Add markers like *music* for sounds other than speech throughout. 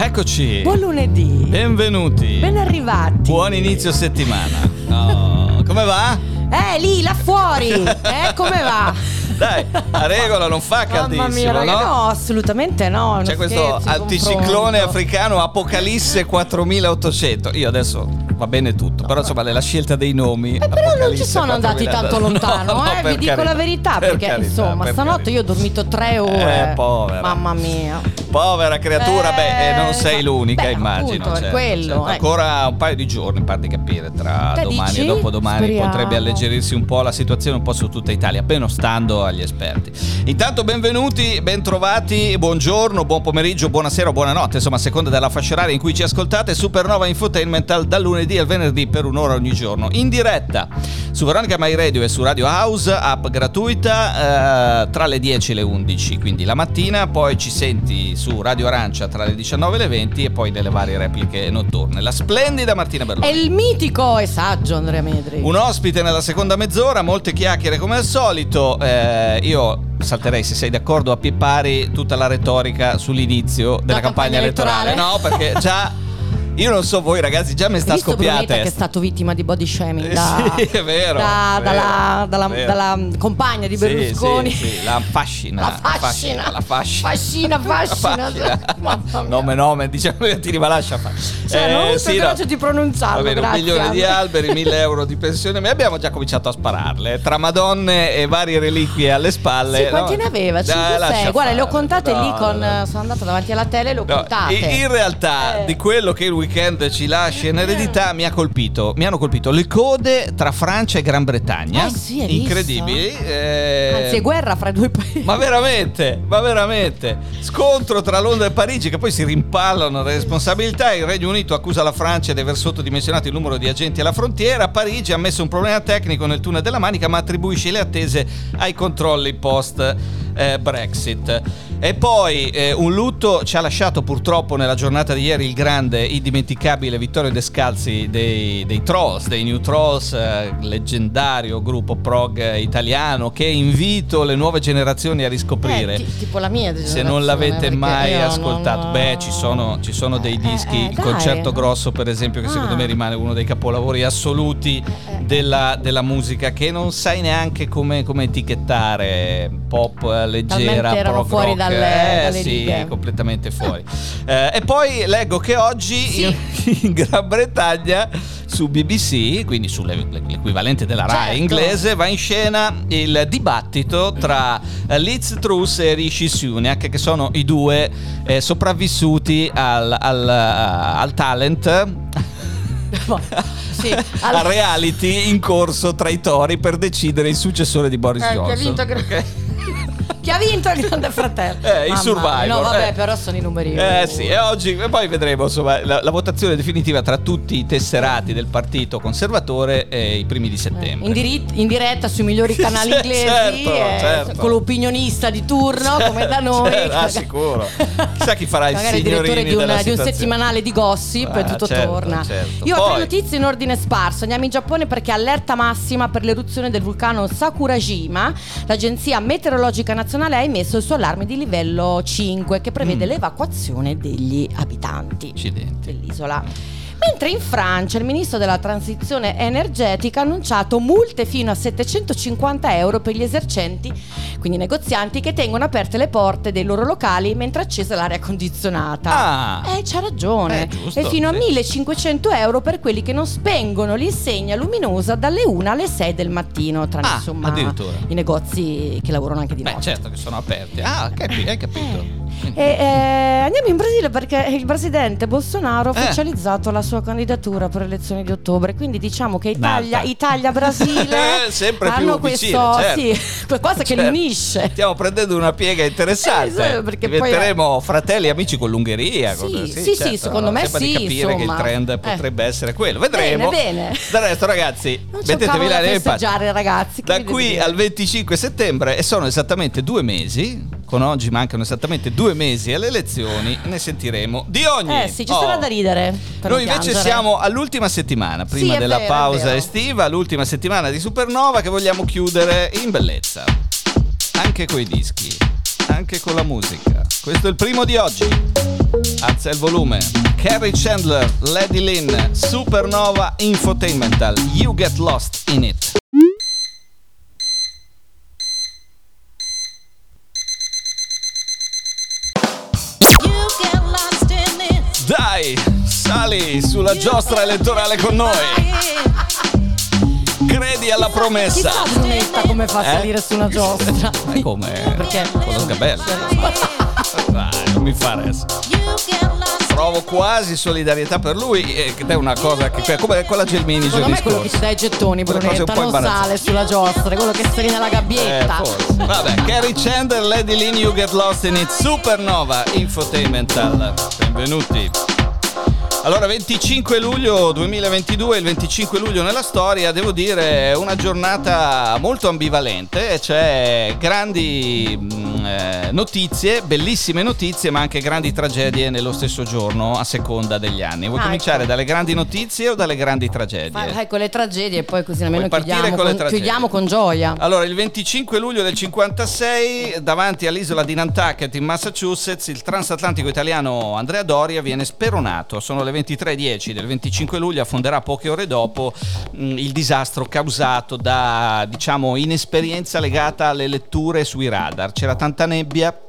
Eccoci. Buon lunedì. Benvenuti. Ben arrivati. Buon inizio settimana. Oh, come va? Eh, lì, là fuori. Eh, come va? Dai, la regola non fa caldissimo, mia, raga, no? no, assolutamente no. C'è questo anticiclone confronto. africano Apocalisse 4800. Io adesso va bene tutto, però insomma nella scelta dei nomi. Eh, però non ci sono andati 4000. tanto lontano, No, no, eh, per vi dico carità, la verità, per perché carità, insomma, per stanotte carità. io ho dormito tre ore. Eh, povera. Mamma mia. Povera creatura, Eh, beh, eh, non sei l'unica, beh, immagino. appunto, è certo, quello, certo. Ancora un paio di giorni, par di capire, tra Te domani dici? e dopodomani Speriamo. potrebbe alleggerirsi un po' la situazione un po' su tutta Italia, benostando agli esperti. Intanto benvenuti, bentrovati, buongiorno, buon pomeriggio, buonasera o buonanotte, insomma a seconda della fascia oraria in cui ci ascoltate, Supernova Infotainment dal lunedì al venerdì per un'ora ogni giorno, in diretta su Veronica My Radio e su Radio House, app gratuita, eh, tra le 10 e le 11, quindi la mattina, poi ci senti su Radio Arancia tra le 19 e le 20 e poi nelle varie repliche notturne. La splendida Martina È Berloni. il mitico e saggio Andrea Medri. Un ospite nella seconda mezz'ora, molte chiacchiere come al solito. Eh, io salterei, se sei d'accordo, a più pari tutta la retorica sull'inizio della campagna, campagna elettorale. elettorale. No, perché già. *laughs* Io non so voi ragazzi, già mi sta scoppiata. Che è stato vittima di body shaming Eh, da, sì, è vero, da- dalla, vero, dalla- è vero. dalla compagna di Sì, Berlusconi. sì, sì, la fascina. La fascina. La fascina. Fascina, fascina. *laughs* La fascina. *laughs* Nome, nome, diciamo che *laughs* ti ma lascia fare. Cioè, non so veloce di pronunciarlo, bene, un milione di alberi, mille euro di pensione. Ma abbiamo già cominciato a spararle. Tra madonne e varie reliquie alle spalle. Sì, quanti no? ne aveva? Dai, 5 lascia 6. Guarda, le ho contate No, lì con. no, no. Sono andata davanti alla tele e le ho No, contate. in, realtà Eh. di quello che il weekend ci lascia in eredità mi ha colpito mi hanno colpito le code tra Francia e Gran Bretagna Eh sì, hai incredibili eh, Anzi, è guerra fra i due paesi. ma veramente, ma veramente. Scontro tra Londra e Parigi che poi si rimpallano le responsabilità. Il Regno Unito accusa la Francia di aver sottodimensionato il numero di agenti alla frontiera. Parigi ha ammesso un problema tecnico nel tunnel della Manica ma attribuisce le attese ai controlli post eh, Brexit. E poi eh, un lutto ci ha lasciato purtroppo nella giornata di ieri il grande, indimenticabile Vittorio Descalzi dei, dei Trolls, dei New Trolls, eh, leggendario gruppo prog eh, italiano che invito le nuove generazioni a riscoprire. Eh, ti- tipo la mia se non l'avete mai ascoltato, non- beh, ci sono, ci sono dei Eh, dischi. eh, il concerto grosso, per esempio, che secondo Ah. me rimane uno dei capolavori assoluti Eh, della, della musica, che non sai neanche come, come etichettare. Pop eh, leggera, erano fuori rock. dalle- eh, dalle sì, righe. completamente fuori. Eh, e poi leggo che oggi in, *laughs* in Gran Bretagna su BBC, quindi sull'equivalente della RAI Certo. inglese, va in scena il dibattito tra eh, Liz Truss e Rishi Sunak, che sono i due eh, sopravvissuti al, al, eh, al talent. *laughs* Sì, *laughs* al al- reality in corso tra i tori per decidere il successore di Boris Eh, Johnson. vinto gra- Chi ha vinto il grande fratello? Eh, i Mamma Survivor. No, vabbè, eh. però sono i numeri. Eh sì, e oggi e poi vedremo insomma la, la votazione definitiva tra tutti i tesserati del partito conservatore e i primi di Eh, settembre. In, diri- in diretta sui migliori *laughs* canali inglesi, certo, eh, certo. con l'opinionista di turno, come da noi. *laughs* Certo, ah, sicuro. Chissà chi farà il Magari il direttore di, di un settimanale di gossip e Ah, tutto certo, torna. certo. Io ho tre notizie in ordine sparso. Andiamo in Giappone perché allerta massima per l'eruzione del vulcano Sakurajima. L'agenzia meteorologica nazionale ha emesso il suo allarme di livello 5 che prevede Mm. l'evacuazione degli abitanti Accidenti. dell'isola. Mentre in Francia il ministro della transizione energetica ha annunciato multe fino a 750 euro per gli esercenti, quindi negozianti che tengono aperte le porte dei loro locali mentre è accesa l'aria condizionata. Ah. Eh, c'ha ragione. Eh, giusto, e fino a sì. 1500 euro per quelli che non spengono l'insegna luminosa dalle 1 alle 6 del mattino, tranne Ah, insomma i negozi che lavorano anche di Beh, notte. certo che sono aperti. Ah, capi- hai capito. Eh. E, eh, andiamo in Brasile perché il presidente Bolsonaro ha Eh. ufficializzato la sua candidatura per le elezioni di ottobre. Quindi diciamo che Italia, Nata. Italia-Brasile *laughs* Eh, sempre più hanno vicine, questo certo. sì, qualcosa che li Certo. unisce. Stiamo prendendo una piega interessante. Eh, sì, perché poi- Diventeremo fratelli amici con l'Ungheria. Sì, con- sì, sì, certo, secondo me sembra di sì, capire che il insomma. trend Eh. potrebbe essere quello. Vedremo. Bene, bene. Del resto, ragazzi, Non mettetevi in pace. ragazzi. che Da qui al 25 settembre, e sono esattamente due mesi, con oggi mancano esattamente due mesi alle elezioni, ne sentiremo di ogni. Eh sì, ci Oh. sarà da ridere. Noi invece piangere. siamo all'ultima settimana, prima Sì, della vero, pausa estiva, l'ultima settimana di Supernova che vogliamo chiudere in bellezza. Anche coi dischi, anche con la musica. Questo è il primo di oggi. Alza il volume. Carrie Chandler, Lady Lynn, Supernova Infotainmental. You get lost in it. Sali sulla giostra elettorale con noi. Credi alla promessa. Chissà Brunetta come fa a Eh? salire su una giostra. Ma come? *laughs* Perché? Con lo sgabello. Dai, non mi fa adesso. Provo quasi solidarietà per lui, eh, ed è una cosa che come quella Gelmini Secondo me è quello che ti dà i gettoni, Brunetta, non sale sulla giostra, è quello che stai nella Eh, gabbietta. forse. Vabbè, Carrie Chandler, Lady Lynn, You Get Lost in It, Supernova Infotainmental. Benvenuti. Allora, 25 luglio 2022, il 25 luglio nella storia, devo dire, è una giornata molto ambivalente, c'è grandi mh, eh, notizie, bellissime notizie, ma anche grandi tragedie nello stesso giorno, a seconda degli anni. Vuoi Ah, cominciare ecco. dalle grandi notizie o dalle grandi tragedie? Fa- ecco le tragedie e poi così almeno chiudiamo con le con, chiudiamo con gioia. Allora, il 25 luglio del 56, davanti all'isola di Nantucket in Massachusetts, il transatlantico italiano Andrea Doria viene speronato. Sono le 23.10 del 25 luglio, affonderà poche ore dopo mh, il disastro causato da, diciamo, inesperienza legata alle letture sui radar. C'era tanta nebbia.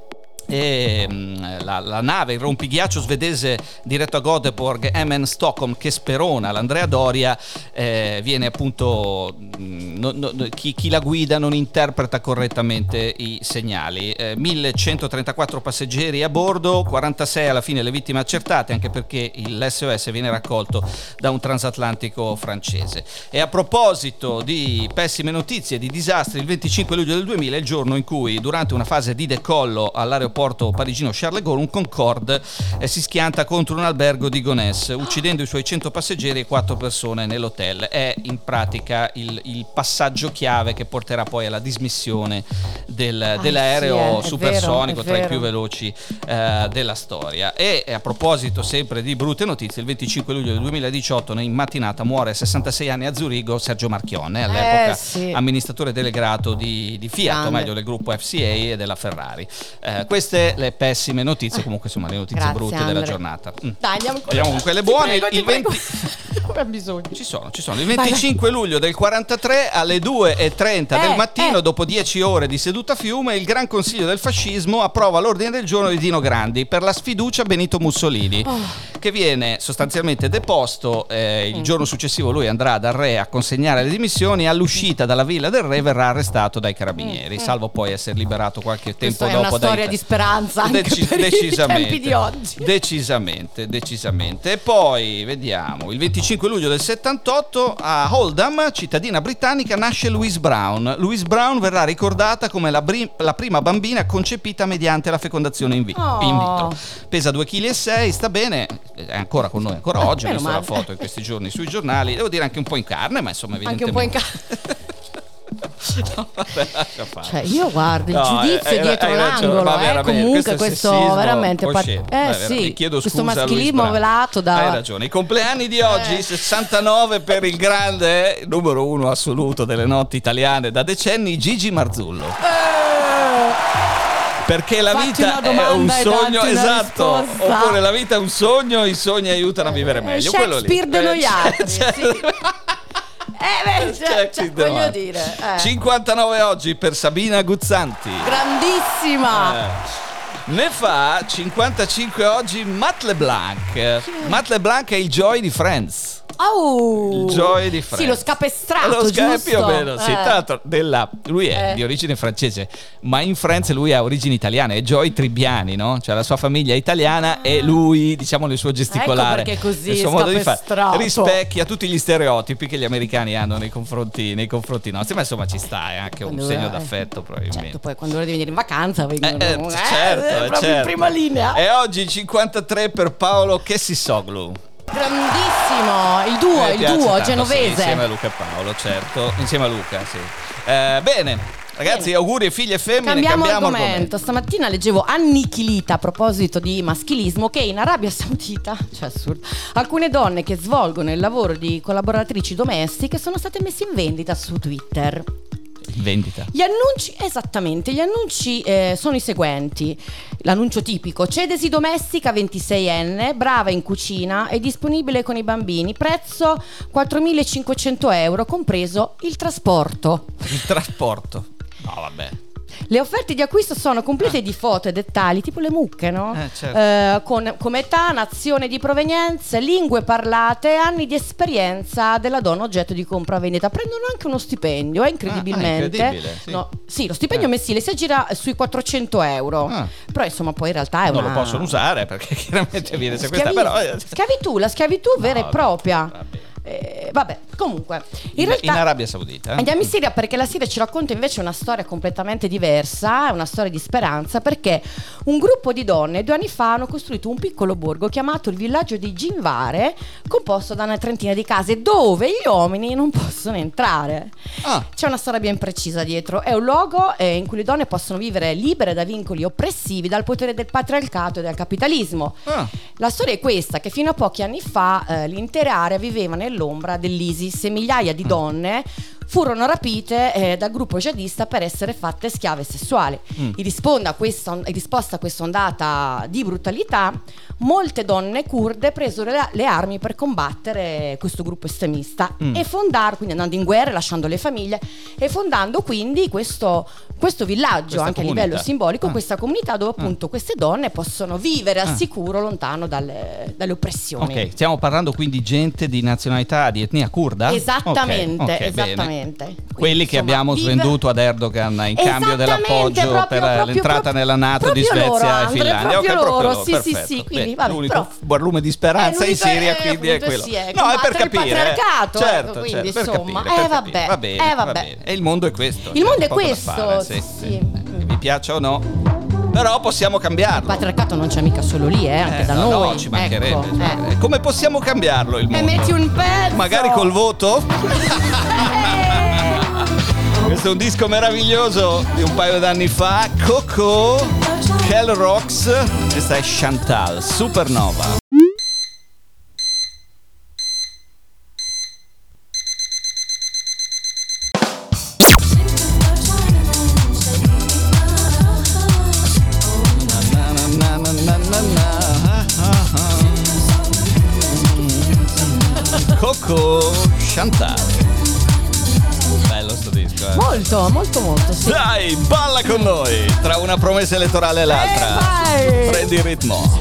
E mh, la, la nave, il rompighiaccio svedese diretto a Göteborg, MN Stockholm, che sperona l'Andrea Doria, eh, viene appunto. No- no- no- chi, chi la guida non interpreta correttamente i segnali. Eh, 1134 passeggeri a bordo, 46 alla fine le vittime accertate, anche perché l'SOS viene raccolto da un transatlantico francese. E a proposito di pessime notizie, di disastri, il 25 luglio del 2000 è il giorno in cui, durante una fase di decollo all'aeroporto parigino Charles de Gaulle, un Concorde eh, si schianta contro un albergo di Gonesse, uccidendo i suoi 100 passeggeri e 4 persone nell'hotel. È in pratica il, il passaggio chiave che porterà poi alla dismissione del- sì, dell'aereo è- è supersonico vero, è tra i vero. più veloci eh, della storia. E a proposito sempre di brutte notizie, il 25 luglio del 2018 in mattinata muore a 66 anni a Zurigo Sergio Marchionne, all'epoca Eh, sì. amministratore delegato di, di Fiat, o Grande. meglio del gruppo FCA e della Ferrari. Eh, queste le pessime notizie, comunque insomma le notizie Grazie, brutte della Andre. giornata. Mm. Dai, andiamo con, Andiamo con quelle buone. prego, il ti prego. 20 Abbiamo *laughs* bisogno. ci sono, ci sono. Il 25 luglio del 43 alle 2.30 del Eh, mattino, eh. dopo 10 ore di seduta a fiume, il Gran Consiglio del Fascismo approva l'ordine del giorno di Dino Grandi per la sfiducia a Benito Mussolini, Oh. che viene sostanzialmente deposto. eh, Mm. il giorno successivo lui andrà dal re a consegnare le dimissioni. All'uscita dalla villa del re verrà arrestato dai carabinieri, salvo poi essere liberato qualche tempo Mm, Questa è dopo una dai storia di speranza anche Deci- per i tempi di oggi. Decisamente, decisamente. E poi vediamo, il 25 luglio del 78 a Oldham, cittadina britannica, nasce Louise Brown. Louise Brown verrà ricordata come la, bri- la prima bambina concepita mediante la fecondazione in, vi- Oh. in vitro. Pesa 2,6 kg, sta bene, è ancora con noi ancora oggi, ho visto la foto in questi giorni sui giornali, devo dire anche un po' in carne, ma insomma Anche un po' in evidentemente... *laughs* No, vabbè. Cioè, io guardo il No, giudizio hai- dietro ragione, l'angolo, ma eh, comunque questo questo veramente osceno. eh sì, chiedo questo maschilismo velato da Hai ragione. I compleanni di oggi, Eh. 69 per il grande numero uno assoluto delle notti italiane da decenni, Gigi Marzullo. Perché la Fatti vita è un sogno, esatto. risposta. Oppure la vita è un sogno, i sogni aiutano a vivere Eh, meglio. quello lì. Shakespeare de *laughs* Eh, beh, cioè, cioè, voglio dire, eh. 59 oggi per Sabina Guzzanti. grandissima. Eh. Ne fa 55 oggi Matt LeBlanc. Matt LeBlanc è il Joy di Friends. Oh! Il Joy di Friends. Sì, lo scapestrato, Lo sca- giusto? più o meno, sì. Eh. Tra l'altro, della- lui è Eh. di origine francese, ma in Friends lui ha origini italiane, è Joy Tribbiani, no? Cioè la sua famiglia è italiana e lui, diciamo, nel suo gesticolare, Ecco perché è così il suo modo di fare, rispecchia tutti gli stereotipi che gli americani hanno nei confronti, nei confronti nostri, ma insomma ci sta, è anche un Quando- segno eh, d'affetto probabilmente. Certo, poi quando di venire in vacanza vengono Eh, eh, eh, certo, eh, proprio certo. in prima linea. E oggi 53 per Paolo Chessisoglu. Grandissimo, il duo, il duo tanto, sì, genovese. insieme a Luca e Paolo, certo. Insieme a Luca, sì. Eh, bene, ragazzi, Bene. auguri ai figli e femmine. Cambiamo, Cambiamo, argomento. Stamattina leggevo Annichilita a proposito di maschilismo che in Arabia *laughs* Saudita, cioè assurdo, alcune donne che svolgono il lavoro di collaboratrici domestiche sono state messe in vendita su Twitter. Vendita. Gli annunci, esattamente, gli annunci eh, sono i seguenti. L'annuncio tipico, Cedesi domestica 26enne, brava in cucina, è disponibile con i bambini, prezzo 4.500 euro, compreso il trasporto. Il trasporto. No, vabbè. Le offerte di acquisto sono complete di foto e dettagli, tipo le mucche, no? Eh, certo. Eh, con, come età, nazione di provenienza, lingue parlate, anni di esperienza della donna oggetto di compra-vendita. Prendono anche uno stipendio, eh, incredibilmente. Ah, ah, incredibile, sì. No, sì, lo stipendio Eh. mensile si aggira sui 400 euro. Ah. Però insomma poi in realtà è Non una... lo possono usare perché *laughs* chiaramente viene sequestrato. Schiavi- Però, eh, Schiavitù, la schiavitù vera No, e propria. vabbè. Eh, vabbè, comunque, in, in, realtà... in Arabia Saudita. eh? Andiamo in Siria perché la Siria ci racconta invece una storia completamente diversa, è una storia di speranza perché un gruppo di donne due anni fa hanno costruito un piccolo borgo chiamato il villaggio di Ginvare composto da una trentina di case dove gli uomini non possono entrare. Ah. C'è una storia ben precisa dietro, è un luogo eh, in cui le donne possono vivere libere da vincoli oppressivi, dal potere del patriarcato e del capitalismo. Ah. La storia è questa, che fino a pochi anni fa eh, l'intera area viveva nell'ombra dell'ISIS e migliaia Mm. di donne furono rapite eh, dal gruppo jihadista per essere fatte schiave sessuali. Mm. In, a questa, in risposta a questa ondata di brutalità, molte donne kurde presero le, le armi per combattere questo gruppo estremista Mm. e fondare, quindi andando in guerra, lasciando le famiglie e fondando quindi questo, questo villaggio Questa anche a comunità. livello simbolico, Ah. questa comunità dove appunto queste donne possono vivere al Ah. sicuro lontano dalle, dalle oppressioni. Ok, stiamo parlando quindi di gente di nazionalità di etnia kurda? Esattamente, Ok, ok, esattamente. bene. Quindi, Quelli che insomma, abbiamo vive- svenduto ad Erdogan in cambio Esattamente, dell'appoggio proprio- per proprio- l'entrata proprio- nella Nato di proprio loro, Svezia e Andre, Finlandia. proprio Ok, proprio loro, sì, sì, perfetto. sì, quindi, Beh, vabbè, l'unico però- barlume di speranza Eh, in Siria, eh, quindi è quello. sì, è no, è per il capire. eh. patriarcato, Certo, ecco, quindi, certo, insomma, capire, eh, vabbè. Va bene, eh, va vabbè. E il mondo è questo. Il mondo è questo, sì, sì, sì. sì. Eh, Vi piaccia o no? Però possiamo Il cambiarlo. patriarcato non c'è mica solo lì, eh, anche Eh, da no, noi. no, ci mancherebbe. Ecco, eh. Come possiamo cambiarlo il E mondo? metti un pezzo. Magari col voto? *laughs* Questo è un disco meraviglioso di un paio d'anni fa. Coco, Kel Rocks. Questa è Chantal, Supernova. Coco, Chantal. Molto, molto, molto, sì. Dai, balla con noi! Tra una promessa elettorale e l'altra. Eh, vai! Prendi il ritmo.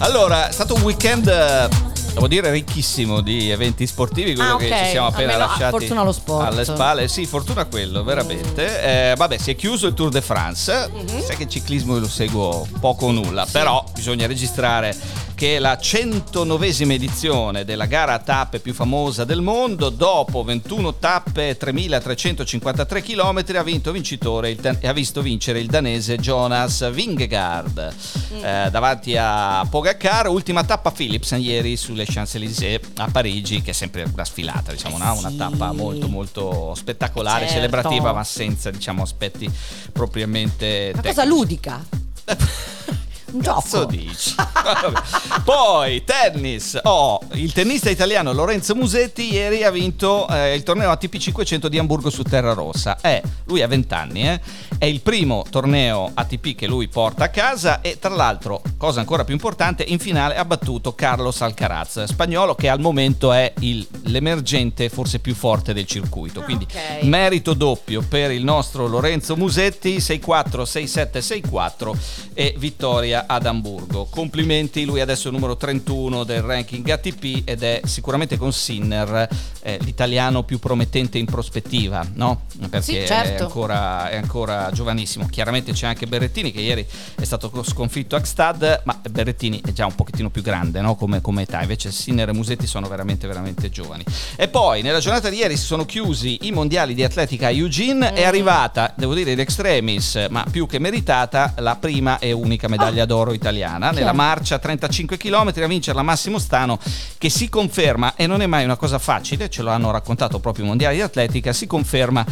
Allora, è stato un weekend, eh, devo dire, ricchissimo di eventi sportivi, quello Ah, che ok. ci siamo appena Almeno, lasciati fortuna lo sport. alle spalle. Sì, fortuna quello, veramente. Eh, vabbè, si è chiuso il Tour de France. Mhm. Sai che il ciclismo lo seguo poco o nulla, però bisogna registrare che è la 109esima edizione della gara a tappe più famosa del mondo, dopo 21 tappe e 3353 km, ha vinto vincitore il ha visto vincere il danese Jonas Vingegaard Mm. eh, davanti a Pogacar, ultima tappa Philips ieri sulle Champs-Élysées a Parigi, che è sempre una sfilata, diciamo, no? una sì. tappa molto molto spettacolare, Certo. celebrativa, ma senza diciamo aspetti propriamente Una cosa tecnici. ludica. *laughs* Un Cazzo gioco. dici? *laughs* Poi tennis. Oh, il tennista italiano Lorenzo Musetti ieri ha vinto eh, il torneo ATP 500 di Hamburgo su terra rossa. È, lui ha 20 anni, eh, è il primo torneo ATP che lui porta a casa e tra l'altro, cosa ancora più importante, in finale ha battuto Carlos Alcaraz, spagnolo che al momento è il- l'emergente forse più forte del circuito. Quindi Ok. merito doppio per il nostro Lorenzo Musetti 6-4, 6-7, 6-4 e vittoria ad Amburgo. Complimenti, lui adesso è numero 31 del ranking ATP ed è sicuramente con Sinner eh, l'italiano più promettente in prospettiva, no? Perché Sì, certo. è, ancora, è ancora giovanissimo. Chiaramente c'è anche Berrettini che ieri è stato sconfitto a Gstad, ma Berrettini è già un pochettino più grande no? come, come età, invece Sinner e Musetti sono veramente veramente giovani. E poi nella giornata di ieri si sono chiusi i mondiali di atletica a Eugene, è arrivata, devo dire in extremis, ma più che meritata, la prima e unica medaglia d'oro italiana nella marcia 35 km a vincerla Massimo Stano che si conferma e non è mai una cosa facile, ce lo hanno raccontato proprio i mondiali di atletica, si conferma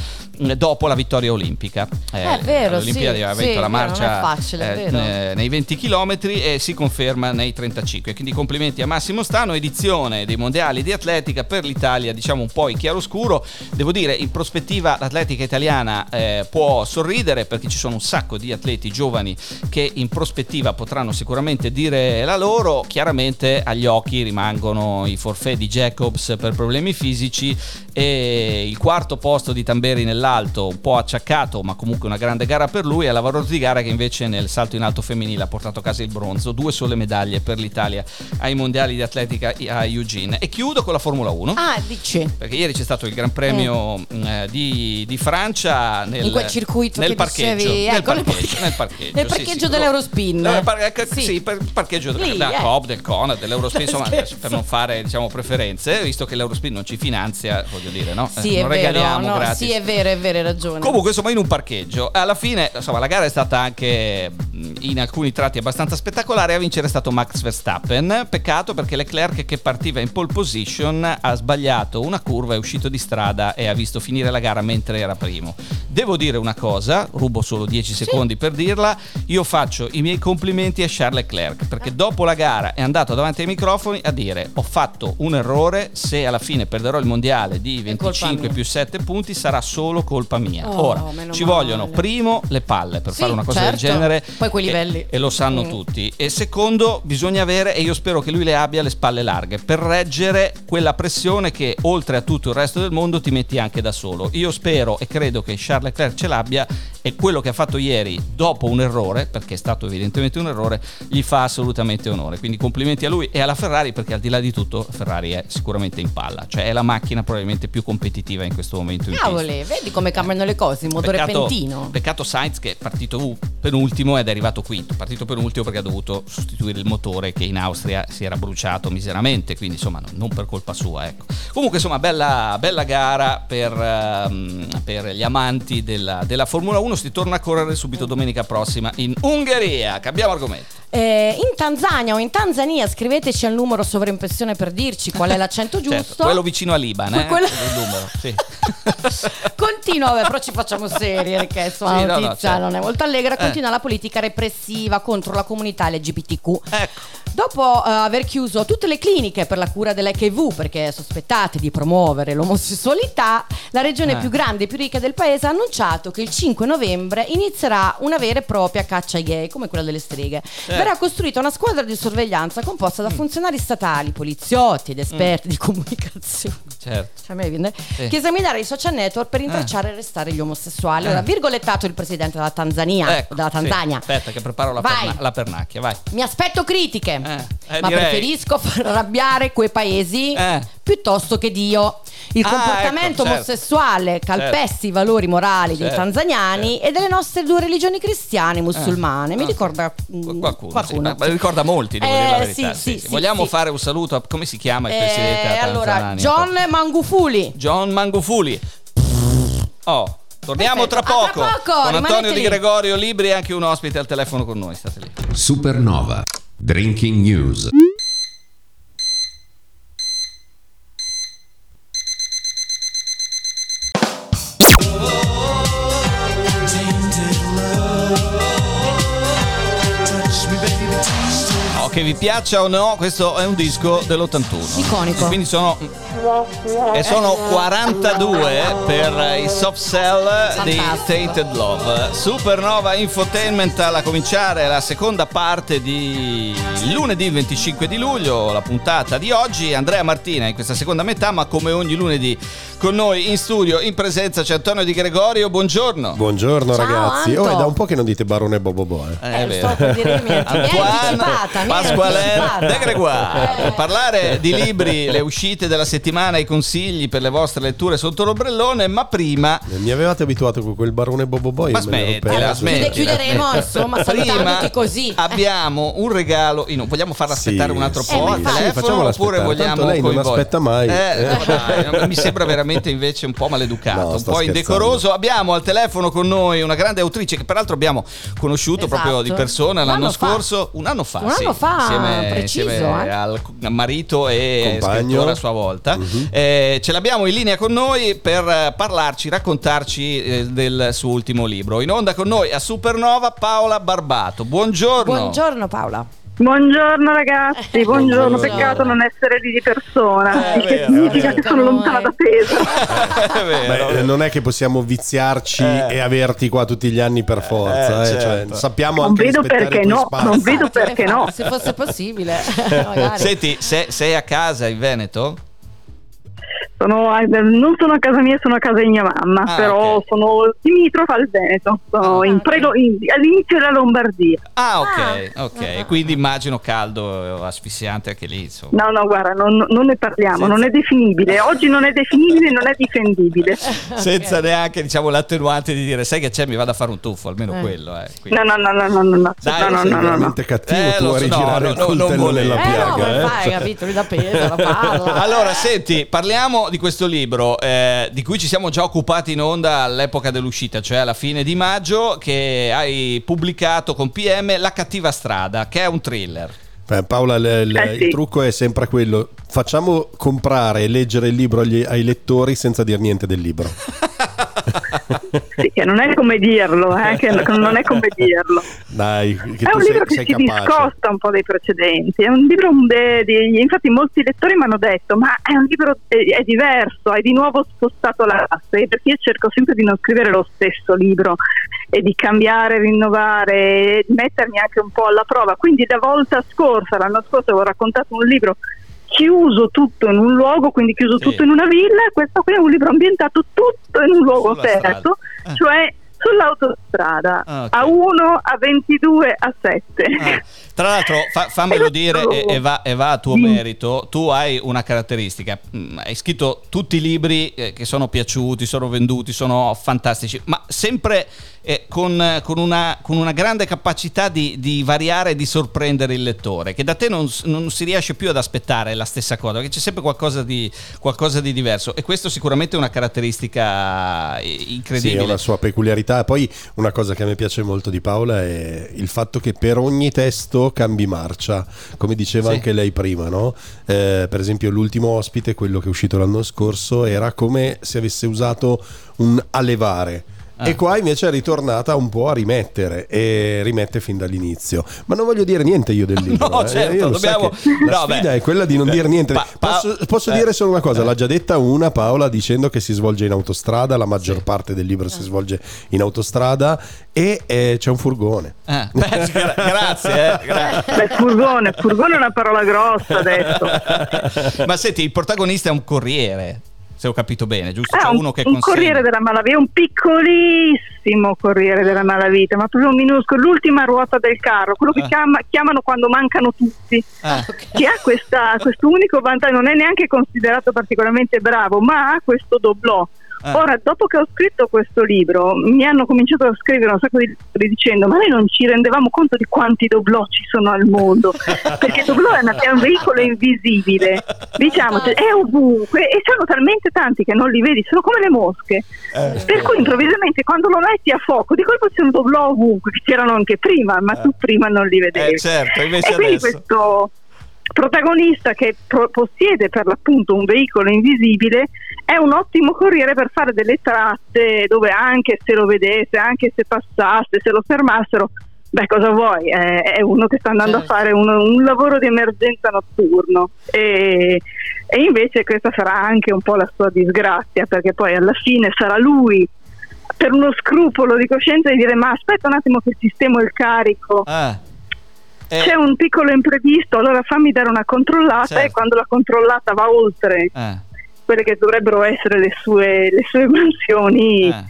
dopo la vittoria olimpica. Eh, è vero, alle Olimpiadi sì, aveva sì, vinto la è vero, marcia facile, eh, vero. eh, nei 20 km e si conferma nei 35. Quindi complimenti a Massimo Stano, edizione dei mondiali di atletica per l'Italia, diciamo un po' in chiaroscuro. Devo dire, in prospettiva l'atletica italiana eh, può sorridere perché ci sono un sacco di atleti giovani che in prospettiva potranno sicuramente dire la loro. Chiaramente agli occhi rimangono i forfè di Jacobs per problemi fisici que existir e il quarto posto di Tamberi nell'alto, un po' acciaccato, ma comunque una grande gara per lui, e la Varose di gara che invece nel salto in alto femminile ha portato a casa il bronzo, due sole medaglie per l'Italia ai mondiali di atletica a Eugene. E chiudo con la Formula 1. Ah, dici. Perché ieri c'è stato il Gran Premio mh, eh, di, di Francia nel, In quel circuito nel che parcheggio, dicevi, nel ecco, nel parcheggio, parche- nel parcheggio, nel parcheggio sì, dell'Eurospin. Eh, par- eh, Sì. sì. per parcheggio Lì, della eh. Coop, del Conad, dell'Eurospin, insomma, per non fare diciamo preferenze, visto che l'Eurospin non ci finanzia, voglio dire, no? Sì, Eh, è non vero, regaliamo no, gratis. sì, è vero, è vero, hai ragione. Comunque, insomma, in un parcheggio. Alla fine, insomma, la gara è stata anche in alcuni tratti abbastanza spettacolare. A vincere è stato Max Verstappen. Peccato perché Leclerc, che partiva in pole position, ha sbagliato una curva, è uscito di strada e ha visto finire la gara mentre era primo. Devo dire una cosa, rubo solo 10 secondi per dirla. Io faccio i miei complimenti a Charles Leclerc perché dopo la gara è andato davanti ai microfoni a dire: Ho fatto un errore. Se alla fine perderò il mondiale di È colpa 25 mia." più 7 punti, sarà solo colpa mia. Oh, Ora ci male. vogliono primo le palle per Sì, fare una cosa del certo. genere. Poi quei e- livelli. E, lo sanno Mm. tutti. E secondo, bisogna avere, e io spero che lui le abbia, le spalle larghe per reggere quella pressione che oltre a tutto il resto del mondo ti metti anche da solo. Io spero e credo che Charles Leclerc ce l'abbia e quello che ha fatto ieri dopo un errore, perché è stato evidentemente un errore, gli fa assolutamente onore. Quindi complimenti a lui e alla Ferrari perché al di là di tutto Ferrari è sicuramente in palla, cioè è la macchina probabilmente più competitiva in questo momento. Cavoli, vedi come cambiano le cose, il motore Peccato, pentino. peccato Sainz che è partito uh, penultimo ed è arrivato quinto. Partito penultimo perché ha dovuto sostituire il motore che in Austria si era bruciato miseramente, quindi insomma non, per colpa sua. Ecco. Comunque insomma bella, bella gara per, ehm, per gli amanti della, della Formula 1. Si torna a correre subito domenica prossima in Ungheria. Cambiamo argomento. Eh, in Tanzania o in Tanzania scriveteci al numero sovraimpressione per dirci qual è l'accento *laughs* giusto. Certo, quello vicino a Liban, eh? Quello- il numero. Sì. *laughs* Continua, vabbè, però ci facciamo serie perché insomma Sì, la no, no, notizia certo. non è molto allegra. Eh. Continua la politica repressiva contro la comunità LGBTQ. Ecco. Dopo eh, aver chiuso tutte le cliniche per la cura dell'HIV perché sospettate di promuovere l'omosessualità, la regione Eh. più grande e più ricca del paese ha annunciato che il 5 novembre inizierà una vera e propria caccia ai gay, come quella delle streghe. Verrà costruita una squadra di sorveglianza composta Mm. da funzionari statali, poliziotti ed esperti di comunicazione. Certo. Cioè, me viene- Sì. che esaminerà i social network per intracciare e arrestare gli omosessuali. Ora, virgolettato il presidente della Tanzania. Ecco, della sì. Tanzania. Aspetta che preparo la, Vai. perna- la pernacchia, vai. Mi aspetto critiche, eh, ma direi. preferisco far arrabbiare quei paesi Eh. Piuttosto che Dio. Il Ah, comportamento ecco, certo. omosessuale calpesta i valori morali dei Certo, tanzaniani e delle nostre due religioni cristiane e musulmane. Mi Ah. ricorda Qu- mm, Qualcuno, qualcuno. sì, ma ricorda molti, devo Eh, dire la verità. sì, sì, sì, sì. sì, Vogliamo sì. fare un saluto a come si chiama il Eh, presidente allora? John Mangufuli. John Mangufuli. Oh, torniamo Perfetto. tra A poco, tra poco, con rimanete Antonio Di. Gregorio Libri e anche un ospite al telefono con noi. State lì. Supernova. Drinking News. Che vi piaccia o no, questo è un disco dell'81. Iconico. Quindi sono e sono 42 per i soft cell di. Tainted Love. Supernova Infotainment alla cominciare la seconda parte di lunedì 25 di luglio, la puntata di oggi. Andrea Martina in questa seconda metà, ma come ogni lunedì con noi in studio, in presenza c'è Antonio Di Gregorio. Buongiorno. Buongiorno Ciao, ragazzi. Anto. Oh, è da un po' che non dite Barone Bobobo, eh. Eh, è vero. sto Pasquale. De Gregoire parlare di libri, le uscite della settimana, i consigli per le vostre letture sotto l'ombrellone, ma prima Mi avevate abituato con quel Barone Bobobo. io ma smettila, smettila. chiuderemo, insomma, Prima salutandoti così. Abbiamo un regalo. in- vogliamo farla Sì, aspettare un altro sì, po' al sì, telefono facciamola oppure vogliamo Tanto lei non coinvolgere- aspetta mai. Eh, Eh. no, dai, mi sembra veramente invece un po' maleducato, No, un po' scherzando. indecoroso. Abbiamo al telefono con noi una grande autrice che peraltro abbiamo conosciuto Esatto. proprio di persona Un l'anno scorso, un anno fa, Un sì, anno fa, insieme, preciso, insieme eh. al marito e Compagno. scrittore a sua volta. Mhm. Eh, ce l'abbiamo in linea con noi per parlarci, raccontarci eh, del suo ultimo libro. In onda con noi a Supernova Paola Barbato. Buongiorno. Buongiorno Paola. Buongiorno ragazzi, buongiorno, Buongiorno. peccato non essere lì di persona, Eh, il che vero, significa che sono lontana da Pesaro. *laughs* Vero. Beh, eh, non è che possiamo viziarci Eh. e averti qua tutti gli anni per forza. Eh, eh, certo. cioè, sappiamo Non anche vedo perché no, spazi. non vedo perché no. Se fosse possibile. *laughs* Senti, se- sei a casa in Veneto? Sono a- non sono a casa mia, sono a casa di mia mamma, Ah, però ok. sono limitrofa al Veneto, sono Ah, in ok. predo- in- all'inizio della Lombardia. Ah, ok, Ah. ok. Quindi immagino caldo, asfissiante anche lì, insomma. No, no, guarda, non, non ne parliamo, Senza- non è definibile. Oggi non è definibile, non è difendibile. *laughs* Senza neanche, diciamo, l'attenuante di dire, sai che c'è, mi vado a fare un tuffo, almeno Eh. quello, eh. Quindi- No, no, no, no, no, no, no, Dai, no, no, no, no, no. veramente cattivo Eh, tu lo a so, rigirare no, il coltello nella Eh no, piaga. eh. fai, capito? Lui da Pesaro *laughs* parla. Allora, senti, parliamo di questo libro eh, di cui ci siamo già occupati in onda all'epoca dell'uscita, cioè alla fine di maggio, che hai pubblicato con PM La cattiva strada, che è un thriller. Eh, Paola, il, il- Eh, sì. il trucco è sempre quello: facciamo comprare e leggere il libro agli- ai lettori senza dir niente del libro. *laughs* Sì, che non è come dirlo, eh, che non è come dirlo. Dai, è un sei, libro che sei si capace. discosta un po' dai precedenti. È un libro de- di- infatti molti lettori mi hanno detto: Ma è un libro è, è diverso, hai di nuovo spostato l'asse. Perché io cerco sempre di non scrivere lo stesso libro e di cambiare, rinnovare, e mettermi anche un po' alla prova. Quindi da volta scorsa, l'anno scorso, avevo raccontato un libro chiuso tutto in un luogo, quindi chiuso Sì. tutto in una villa, e questo qui è un libro ambientato tutto in un luogo Sulla strada. terzo, Eh. cioè sull'autostrada, Ah, ok. a 1, a 22, a 7. Ah, Tra l'altro, fa- fammelo dire e, e va, e va a tuo Sì. merito, tu hai una caratteristica, Mm, hai scritto tutti i libri eh, che sono piaciuti, sono venduti, sono fantastici, ma sempre eh, con, con una, con una grande capacità di, di variare e di sorprendere il lettore, che da te non, non si riesce più ad aspettare la stessa cosa, perché c'è sempre qualcosa di, qualcosa di diverso e questo sicuramente è una caratteristica eh, Sì, incredibile. è una sua peculiarità. Poi una cosa che a me piace molto di Paola è il fatto che per ogni testo cambi marcia, come diceva Sì. anche lei prima, no? Eh, per esempio l'ultimo ospite, quello che è uscito l'anno scorso, era come se avesse usato un allevare. Ah. E qua invece è ritornata un po' a rimettere e rimette fin dall'inizio. Ma non voglio dire niente io del *laughs* libro. No, eh. certo, dobbiamo- La no, beh. sfida è quella di non Beh, dire niente. pa- pa- posso posso eh. dire solo una cosa: Eh. l'ha già detta una Paola dicendo che si svolge in autostrada, la maggior Sì. parte del libro si svolge in autostrada e eh, c'è un furgone. Eh, beh, gra- grazie. eh, gra- Beh, furgone, furgone è una parola grossa adesso. *laughs* Ma senti, il protagonista è un corriere, se ho capito bene, giusto? Ah, C'è un, uno che un consegna. corriere della malavita, un piccolissimo corriere della malavita, ma proprio minuscolo, l'ultima ruota del carro, quello che Ah. chiama- chiamano quando mancano tutti. Ah, Che ha questa- questo unico vantaggio, non è neanche considerato particolarmente bravo, ma ha questo doblò. Ah. Ora, dopo che ho scritto questo libro, mi hanno cominciato a scrivere un sacco di lettori dicendo: Ma noi non ci rendevamo conto di quanti doblò ci sono al mondo. *laughs* Perché doblò è, una- è un veicolo invisibile, diciamo, cioè, è ovunque e sono talmente tanti che non li vedi, sono come le mosche. Per cui improvvisamente quando lo metti a fuoco, di colpo c'è un doblò ovunque, che c'erano anche prima, ma tu prima non li vedevi. Eh, certo, invece e quindi adesso- questo protagonista che pro- possiede per l'appunto un veicolo invisibile è un ottimo corriere per fare delle tratte dove anche se lo vedesse, anche se passasse, se lo fermassero, beh, cosa vuoi? È, è uno che sta andando Certo. a fare uno- un lavoro di emergenza notturno. E, e invece questa sarà anche un po' la sua disgrazia, perché poi alla fine sarà lui per uno scrupolo di coscienza di dire ma aspetta un attimo che sistemo il carico Ah. Eh, c'è un piccolo imprevisto allora fammi dare una controllata Certo. e quando la controllata va oltre eh, quelle che dovrebbero essere le sue, le sue mansioni eh.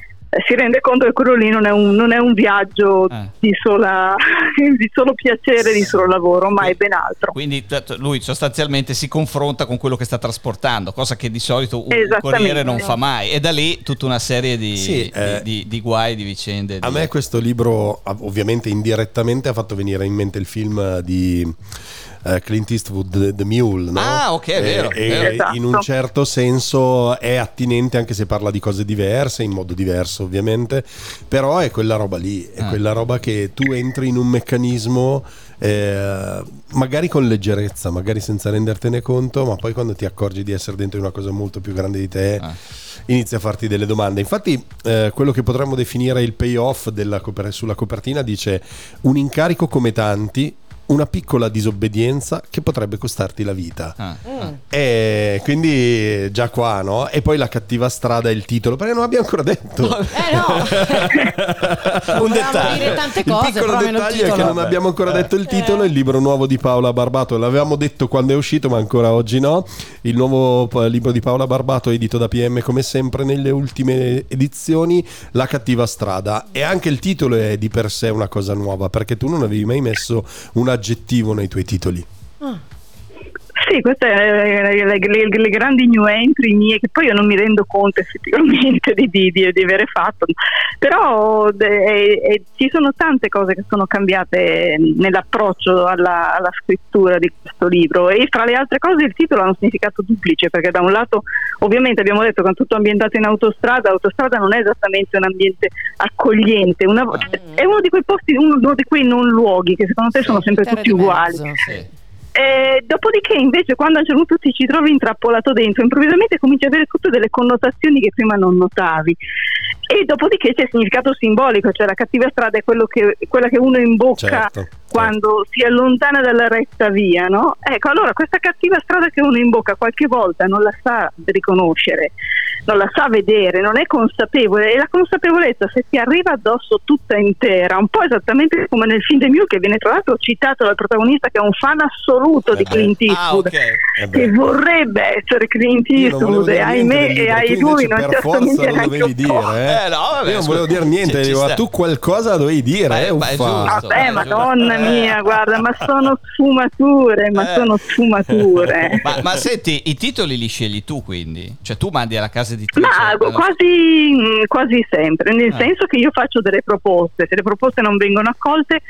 Si rende conto che quello lì non è un, non è un viaggio Eh. di, sola, *laughs* di solo piacere, di solo lavoro, ma è ben altro. Quindi lui sostanzialmente si confronta con quello che sta trasportando, cosa che di solito un corriere non fa mai. E da lì tutta una serie di, Sì, di- eh, di- di guai, di vicende. A di- me questo libro, ov- ovviamente indirettamente, ha fatto venire in mente il film di eh, Clint Eastwood, The, The Mule. no? Ah, ok, è vero, E, è vero. e Esatto. in un certo senso è attinente anche se parla di cose diverse, in modo diverso ovviamente, però è quella roba lì, è Ah. quella roba che tu entri in un meccanismo eh, magari con leggerezza, magari senza rendertene conto, ma poi quando ti accorgi di essere dentro una cosa molto più grande di te, Ah. inizia a farti delle domande. Infatti, eh, quello che potremmo definire il payoff della sulla copertina dice un incarico come tanti. Una piccola disobbedienza che potrebbe costarti la vita. Ah, ah. E quindi già qua, no? E poi la cattiva strada è il titolo, perché non abbiamo ancora detto. Eh no! *laughs* *laughs* Un dettaglio. dire tante Il cose, piccolo il dettaglio è che non abbiamo ancora detto il titolo, il libro nuovo di Paola Barbato, l'avevamo detto quando è uscito ma ancora oggi no, il nuovo eh, libro di Paola Barbato edito da PM come sempre nelle ultime edizioni, La cattiva strada e anche il titolo è di per sé una cosa nuova perché tu non avevi mai messo un aggettivo nei tuoi titoli. Sì, queste sono le, le- le grandi new entry mie che poi io non mi rendo conto effettivamente *laughs* di, di- di- di avere fatto, però eh, eh, ci sono tante cose che sono cambiate nell'approccio alla, alla scrittura di questo libro e fra le altre cose il titolo ha un significato duplice perché da un lato ovviamente abbiamo detto che è tutto ambientato in autostrada, autostrada non è esattamente un ambiente accogliente, una- cioè, è uno di quei posti, uno, uno di quei non luoghi che secondo te sono sempre tutti uguali. mezzo. Sì. Eh, dopodiché invece quando a un certo punto ti ci trovi intrappolato dentro improvvisamente cominci ad avere tutte delle connotazioni che prima non notavi. E dopodiché c'è il significato simbolico cioè la cattiva strada è che, quella che uno imbocca Certo, quando si allontana dalla retta via no? ecco allora questa cattiva strada che uno imbocca qualche volta non la sa riconoscere non la sa vedere, non è consapevole e la consapevolezza se ti arriva addosso tutta intera, un po' esattamente come nel film The Mule che viene tra l'altro citato dal protagonista che è un fan assoluto di Eh. Clint Ah, Eastwood. ok. Eh beh. Che vorrebbe essere Clint non Eastwood e ahimè e ai lui non assomiglia lo neanche dovevi dire, eh. Eh, no, vabbè, Io non volevo dire niente, Ci- tu qualcosa la dovevi dire, Beh, eh, è. Vabbè, Eh, madonna. Mia, guarda, ma sono sfumature, ma Eh. sono sfumature. *laughs* Ma, ma senti, i titoli li scegli tu quindi? Cioè tu mandi alla casa editrice? Ma gu- quasi, mh, quasi sempre, nel Ah. senso che io faccio delle proposte, se le proposte non vengono accolte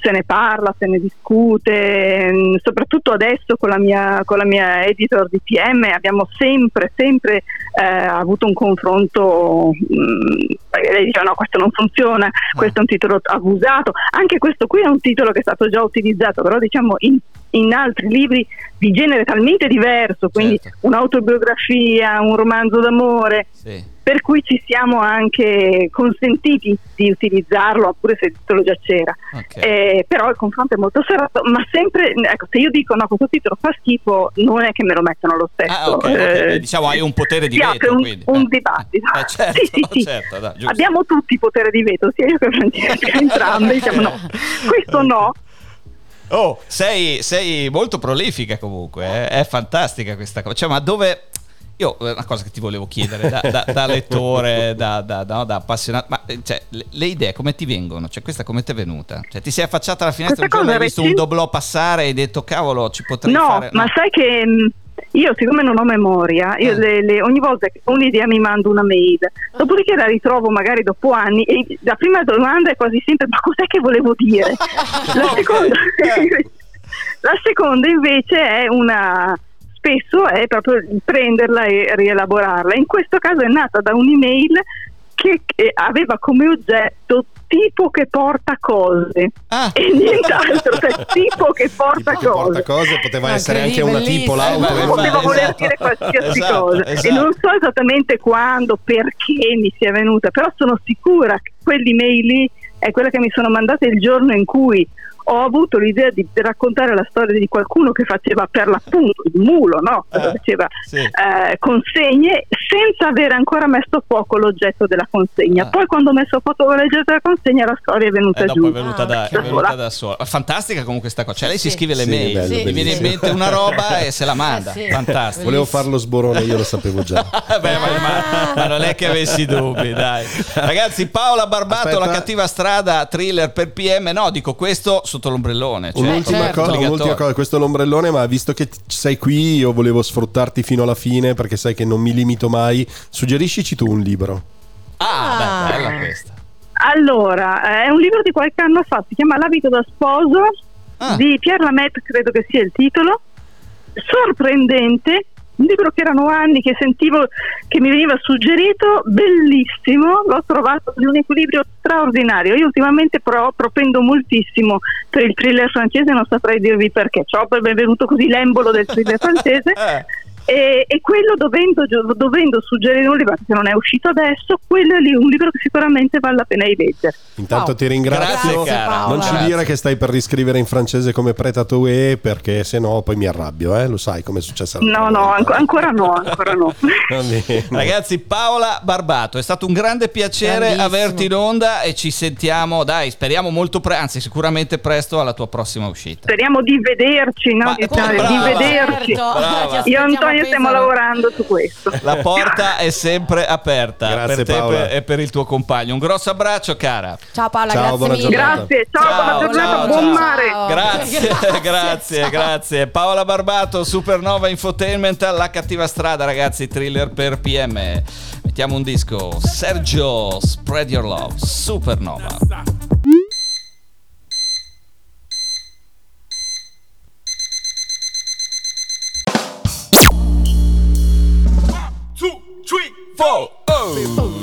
se ne parla, se ne discute, mh, soprattutto adesso con la mia, con la mia editor di PM abbiamo sempre, sempre eh, avuto un confronto, mh, perché lei diceva no questo non funziona, questo è un titolo abusato, anche questo qui è un titolo che è stato già utilizzato, però diciamo in, in altri libri di genere talmente diverso, quindi Certo. un'autobiografia, un romanzo d'amore, Sì. Per cui ci siamo anche consentiti di utilizzarlo, pure se il titolo già c'era. Ok. Eh, però il confronto è molto serrato, ma sempre, ecco, se io dico no, questo titolo fa schifo, non è che me lo mettono lo stesso. Ah, ok, ok. Eh, diciamo hai un potere di veto un, quindi. un Eh, dibattito. eh, certo, *laughs* Sì, sì, sì. certo, dai. Abbiamo tutti potere di veto, sia io che Francesca, *laughs* entrambi diciamo no. Questo no, Oh, sei, sei molto prolifica comunque, eh? è fantastica questa cosa. Cioè, ma dove... Io, eh, una cosa che ti volevo chiedere, da, da- da lettore, da, da- no, da appassionato, ma eh, cioè, le, le idee come ti vengono? Cioè, questa come ti è venuta? Cioè, ti sei affacciata alla finestra un Questa giorno, hai visto un doblò passare e hai detto, cavolo, ci potrei No, fare... ma sai che mh, io siccome non ho memoria, io Eh. le- le- ogni volta che ho un'idea mi mando una mail, dopodiché la ritrovo magari dopo anni e la prima domanda è quasi sempre ma cos'è che volevo dire? *laughs* La seconda, eh. *laughs* la seconda invece è una spesso è proprio prenderla e rielaborarla. In questo caso è nata da un'email che, che aveva come oggetto tipo che porta cose Ah. e nient'altro, cioè *laughs* tipo che porta Tipo che porta cose. cose, poteva Ah, essere anche una tipo l'auto. Eh, poteva voler esatto. dire qualsiasi Esatto, cosa esatto. e non so esattamente quando, perché mi sia venuta, però sono sicura che quell'email lì è quella che mi sono mandata il giorno in cui ho avuto l'idea di raccontare la storia di qualcuno che faceva per l'appunto il mulo, no? Eh, faceva sì. eh, consegne senza avere ancora messo a fuoco l'oggetto della consegna. Ah. Poi quando ho messo a fuoco l'oggetto della consegna la storia è venuta Eh, dopo giù. è venuta, Ah, da, è venuta da sola. Fantastica comunque sta cosa. Cioè, lei si Sì. scrive le Sì, mail, bello, gli viene in mente una roba e se la manda. *laughs* Eh, sì. Fantastico. Volevo farlo sborone, io lo sapevo già. *laughs* Beh, ma, ma- ma non è che avessi dubbi, dai. Ragazzi, Paola Barbato, Aspetta. La cattiva strada, thriller per PM. No, dico questo sotto l'ombrellone. Cioè, un'ultima, certo. cosa, un'ultima cosa, questo è l'ombrellone, ma visto che sei qui, io volevo sfruttarti fino alla fine perché sai che non mi limito mai. Suggeriscici tu un libro. Ah, beh, Ah. bella questa. Allora, eh, è un libro di qualche anno fa, si chiama L'abito da sposo Ah. di Pierre Lamette, credo che sia il titolo. Sorprendente, un libro che erano anni che sentivo che mi veniva suggerito, bellissimo, l'ho trovato di un equilibrio straordinario. Io ultimamente pro- propendo moltissimo per il thriller francese, non saprei dirvi perché. Ciò per benvenuto così l'embolo del thriller *laughs* francese. E, e quello dovendo, dovendo suggerire un libro che non è uscito adesso, quello è lì un libro che sicuramente vale la pena di leggere. Intanto Wow. ti ringrazio. Grazie, cara. Non ci dire che stai per riscrivere in francese come Pretatoué perché se no poi mi arrabbio, eh? lo sai come è successo. No, no, anco- ancora no, ancora no. *laughs* Ragazzi, Paola Barbato, è stato un grande piacere averti in onda e ci sentiamo, dai, speriamo molto presto, anzi sicuramente presto alla tua prossima uscita. Speriamo di vederci, no? Ma Di, come di vederci. Certo. Brava. Io Antonio a stiamo lavorando su questo. *laughs* La porta è sempre aperta Grazie, per te Paola. e per il tuo compagno. Un grosso abbraccio, cara. Ciao Paola, Ciao, grazie. Grazie, ciao, Ciao, buona giornata, ciao, buon ciao. mare. Grazie, *laughs* Grazie, grazie, ciao. grazie. Paola Barbato, Supernova Infotainment, La cattiva strada, ragazzi, thriller per PM. Mettiamo un disco. Sergio, Spread Your Love, Supernova. Oh.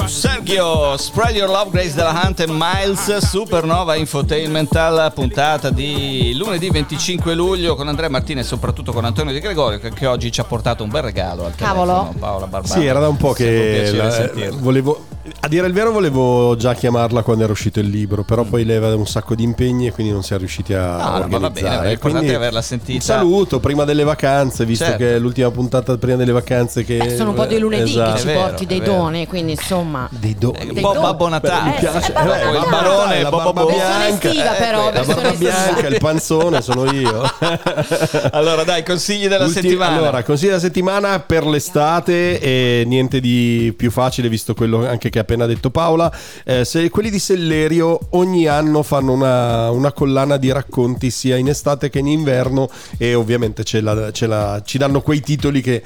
Sergio, Spread Your Love, Grace della Hunt e Miles, Supernova Infotainmental, puntata di lunedì 25 luglio con Andrea Martini e soprattutto con Antonio Di Gregorio che, che oggi ci ha portato un bel regalo al Cavolo. telefono, Paola Barbato. Sì, era da un po' che la- volevo, a dire il vero volevo già chiamarla quando era uscito il libro, però poi lei aveva un sacco di impegni e quindi non si è riusciti a Mm. No, no, ma va organizzare. bene, l'importante Quindi è averla sentita. Un saluto prima delle vacanze, visto Certo. che è l'ultima puntata prima delle vacanze che Eh, sono un po' dei lunedì Esatto. che ci vero, porti dei doni, quindi insomma. dei do- Eh, un po' doni. Babbo Natale. Mi piace. Eh, Babbo Eh, Barone, la Babbo barba bianca. estiva però, eh, La barba bianca, il panzone sono io. *laughs* Allora, dai, consigli della settimana. Allora, consigli della settimana per l'estate e niente di più facile visto quello anche che ha appena detto Paola. Eh, se quelli di Sellerio ogni anno fanno una, una collana di racconti sia in estate che in inverno e ovviamente ce la- ce la- ci danno quei titoli che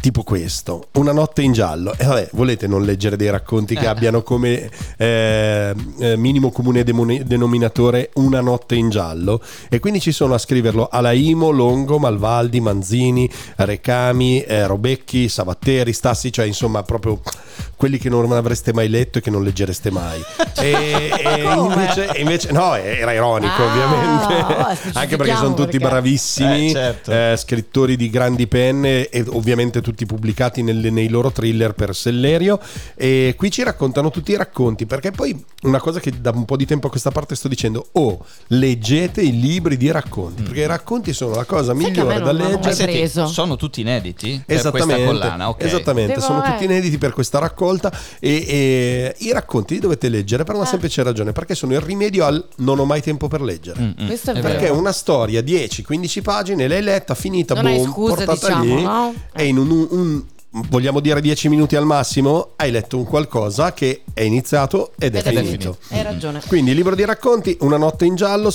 tipo questo, Una notte in giallo. E vabbè, volete non leggere dei racconti che Eh. abbiano come eh, eh, minimo comune denominatore Una notte in giallo? E quindi ci sono a scriverlo Alaimo, Longo, Malvaldi, Manzini, Recami, eh, Robecchi, Savatteri, Stassi, cioè insomma proprio quelli che non avreste mai letto e che non leggereste mai. *laughs* e, e invece, invece- no, era ironico Ah, ovviamente, oh, *laughs* anche perché sono tutti perché- bravissimi Eh, certo. eh, scrittori di grandi penne e ovviamente tutti pubblicati nelle- nei loro thriller per Sellerio e qui ci raccontano tutti i racconti perché poi una cosa che da un po' di tempo a questa parte sto dicendo oh leggete i libri di racconti perché i racconti sono la cosa Sai migliore da leggere senti, preso. sono tutti inediti per Esattamente, questa collana, ok. esattamente Devo- sono eh. tutti inediti per questa raccolta e, e i racconti li dovete leggere per una Ah. semplice ragione perché sono il rimedio al non ho mai tempo per leggere Mm, mm, Questo è è vero. perché una storia 10-15 pagine l'hai letta, finita, Non hai boom, scuse, portata diciamo, lì no? e in un, un- un- vogliamo dire 10 minuti al massimo hai letto un qualcosa che è iniziato ed è, Ed è finito. finito. Hai ragione. Quindi libro di racconti, Una notte in giallo,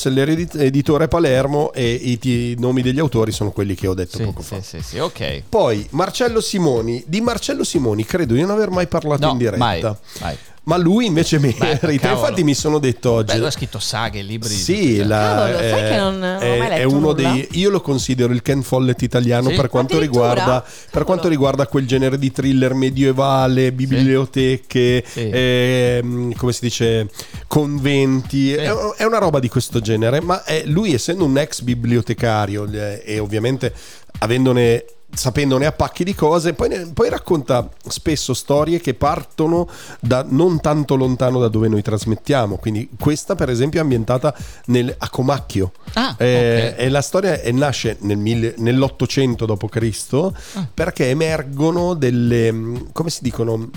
editore Palermo e i, ti- nomi degli autori sono quelli che ho detto Sì, poco sì, fa. sì, sì, ok. Poi Marcello Simoni, di Marcello Simoni credo di non aver mai parlato No, in diretta. mai, mai. Ma lui invece merita. *laughs* cavolo. Infatti mi sono detto oggi Beh, lui ha scritto saghe, libri. di sì, i la- Cavolo, sai che non- non ho è, mai letto è uno nulla? dei. Io lo considero il Ken Follett italiano Sì? per, quanto riguarda, per quanto riguarda quel genere di thriller medievale, biblioteche, Sì. ehm, come si dice, conventi. È, è una roba di questo genere, ma è- lui, essendo un ex bibliotecario eh, e ovviamente avendone sapendone a pacchi di cose, poi, poi racconta spesso storie che partono da non tanto lontano da dove noi trasmettiamo. Quindi questa, per esempio, è ambientata nel- a Comacchio. Ah, Eh, ok. E la storia è- nasce nel mille- nell'800 d.C. Ah. perché emergono delle, come si dicono,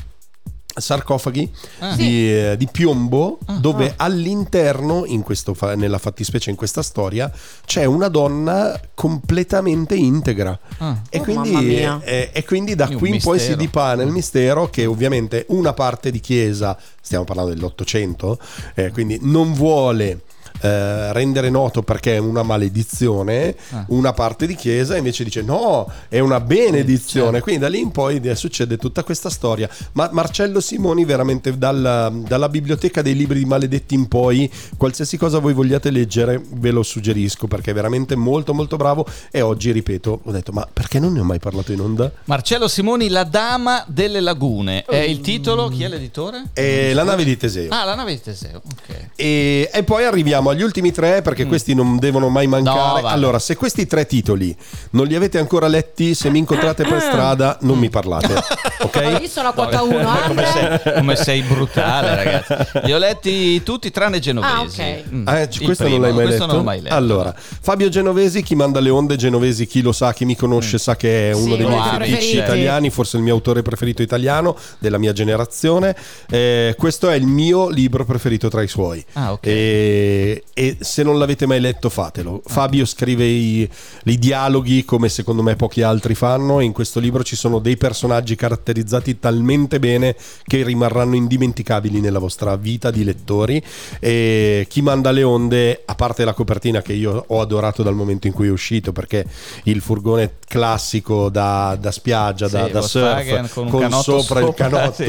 sarcofagi Ah. di, eh, di piombo dove all'interno, in questo fa- nella fattispecie in questa storia, c'è una donna completamente integra. Ah. E, Oh, quindi, eh, e quindi da qui in poi si dipana il mistero che ovviamente una parte di chiesa, stiamo parlando dell'Ottocento, eh, quindi non vuole eh, rendere noto perché è una maledizione, Ah. una parte di chiesa invece dice no, è una benedizione. certo. Quindi da lì in poi eh, succede tutta questa storia. Ma Marcello Simoni veramente dalla, dalla biblioteca dei libri di maledetti in poi, qualsiasi cosa voi vogliate leggere, ve lo suggerisco perché è veramente molto molto bravo e oggi ripeto, ho detto ma perché non ne ho mai parlato in onda? Marcello Simoni, La Dama delle Lagune. È il titolo? Chi è l'editore? E la nave di Teseo. Ah, la nave di Teseo. Ok. E, e poi arriviamo agli ultimi tre perché questi non devono mai mancare. Mm. No, allora, se questi tre titoli non li avete ancora letti, se mi incontrate per strada, non mi parlate, *laughs* ok? Io sono a quota 1, Come Andre. sei, come sei brutale, ragazzi. Li ho letti tutti tranne genovesi. Ah, ok. Mm. Ah, Il questo primo, non l'hai mai letto? non l'ho mai letto. Allora, Fabio Genovesi, chi manda le onde, Genovesi, chi lo sa, chi mi conosce sa che è uno Sì, dei miei preferiti. italiani, forse il mio autore preferito italiano della mia generazione. Eh, questo è il mio libro preferito tra i suoi. Ah, ok. E, e se non l'avete mai letto, fatelo. Fabio scrive i, i dialoghi come secondo me pochi altri fanno. E in questo libro ci sono dei personaggi caratterizzati talmente bene che rimarranno indimenticabili nella vostra vita di lettori. E chi manda le onde, a parte la copertina che io ho adorato dal momento in cui è uscito, perché il furgone classico da, da spiaggia, da, Sì, da Volkswagen surf, con con, sopra, il *laughs* canotto, sì,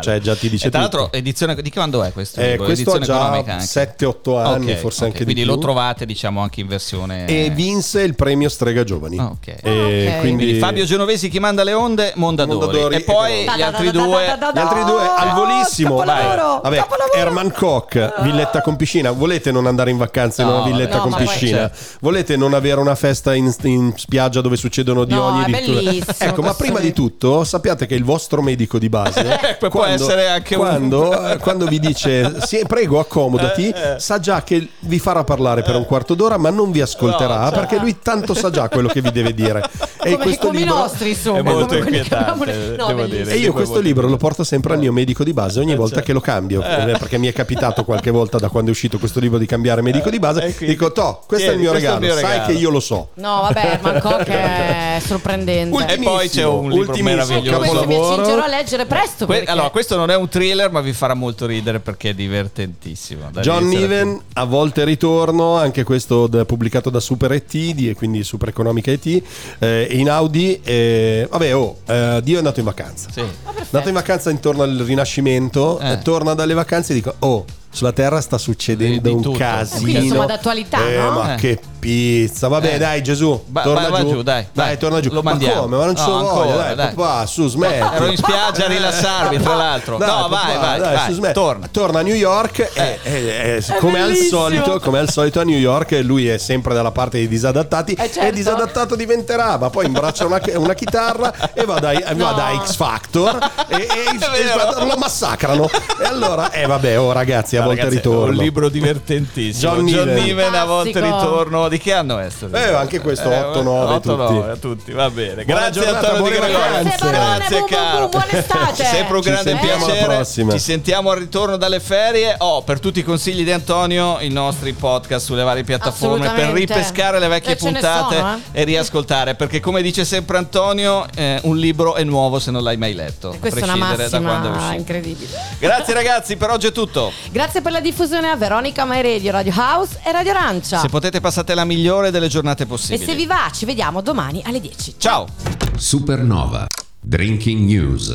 cioè già ti dice E tra tutto. l'altro, edizione di che quando è questo? Eh, questo ha Edizione economica già anche. 7-8 anni, Ok, forse ok, anche di Quindi più. lo trovate, diciamo, anche in versione. E vinse il premio Strega Giovani. Ah, ok. E Ah, ok. quindi, Quindi Fabio Genovesi chi manda le onde, Mondadori. Mondadori E poi gli altri due. gli altri due al volissimo. capolavoro, Vabbè, capolavoro. Herman Koch, villetta con piscina. Volete non andare in vacanza in una villetta con piscina? Volete non avere una festa in, spiaggia dove succedono di No, ogni è bellissimo Ecco, ma prima di tutto, sappiate che il vostro medico di base *laughs* Può essere anche un- quando, *laughs* eh, quando vi dice sì, prego accomodati, Eh, sa già che vi farà parlare per un quarto d'ora, ma non vi ascolterà No, certo. perché lui tanto sa già quello che vi deve dire. *laughs* E Come, questo come libro i nostri, insomma. È molto inquietante, No, devo dire. E io questo libro lo porto sempre al mio medico di base ogni volta certo. che lo cambio, eh, perché mi è capitato qualche volta da quando è uscito questo libro di cambiare medico di base. Eh, Dico, Toh, questo è il mio è il regalo, sai regalo." che io lo so. No, vabbè, Manco che è sorprendente. E poi c'è un libro ultimissimo, meraviglioso. Questo mi capolavoro. accingerò a leggere presto. Que- perché- allora, questo non è un thriller, ma vi farà molto ridere perché è divertentissimo. Da John Niven, a volte ritorno, anche questo da- pubblicato da Super ET, di- e quindi Super Economica ET, eh, in Audi. eh, vabbè, oh, eh, Dio è andato in vacanza. Sì. Ah, È andato in vacanza intorno al Rinascimento, eh, torna dalle vacanze e dico, oh, sulla Terra sta succedendo un tutto. casino. Eh, quindi, insomma, d'attualità, Eh, no? Ma Eh. che pizza. Vabbè, Eh. dai, Gesù, Va- torna vai- vai giù. giù, dai, vai. torna giù. Lo ma mandiamo. come? Ma non ci No, voglia, ancora, dai, dai. papà, su, smetti. *laughs* Ero in spiaggia a rilassarmi, tra *laughs* l'altro. Dai, No, vai, papà, vai, dai, vai, su, smetti. torna. Torna a New York e, e- e- come, al bellissimo. solito, come al solito a New York lui è sempre dalla parte dei disadattati Eh, certo. e disadattato diventerà, ma poi imbraccia una, *laughs* una chitarra e va da, va No. da X Factor e, e vero. Factor lo massacrano. E allora, eh vabbè, oh ragazzi, a Ragazzi, È ritorno. un libro divertentissimo. John Niven. a volte Fantastico. ritorno. Di che anno è libro? Eh, anche questo, 8-9 8-9 tutti. a tutti. Va bene. Buona Grazie giornata, Antonio Di Gregorio. Grazie, caro. bu- buona estate. Sempre un Ci grande piacere. prossima. Ci sentiamo al ritorno dalle ferie. Oh, per tutti i consigli di Antonio, i nostri podcast sulle varie piattaforme per ripescare le vecchie E ne puntate sono, eh. e riascoltare. Perché, come dice sempre Antonio, eh, un libro è nuovo se non l'hai mai letto. a Questa è una prescindere da quando è uscito. incredibile. Grazie ragazzi, per oggi è tutto. Grazie per la diffusione a Veronica My Radio, Radio House e Radio Arancia. Se potete passate la migliore delle giornate E possibili. se vi va, ci vediamo domani alle 10. Ciao. Supernova. Drinking News.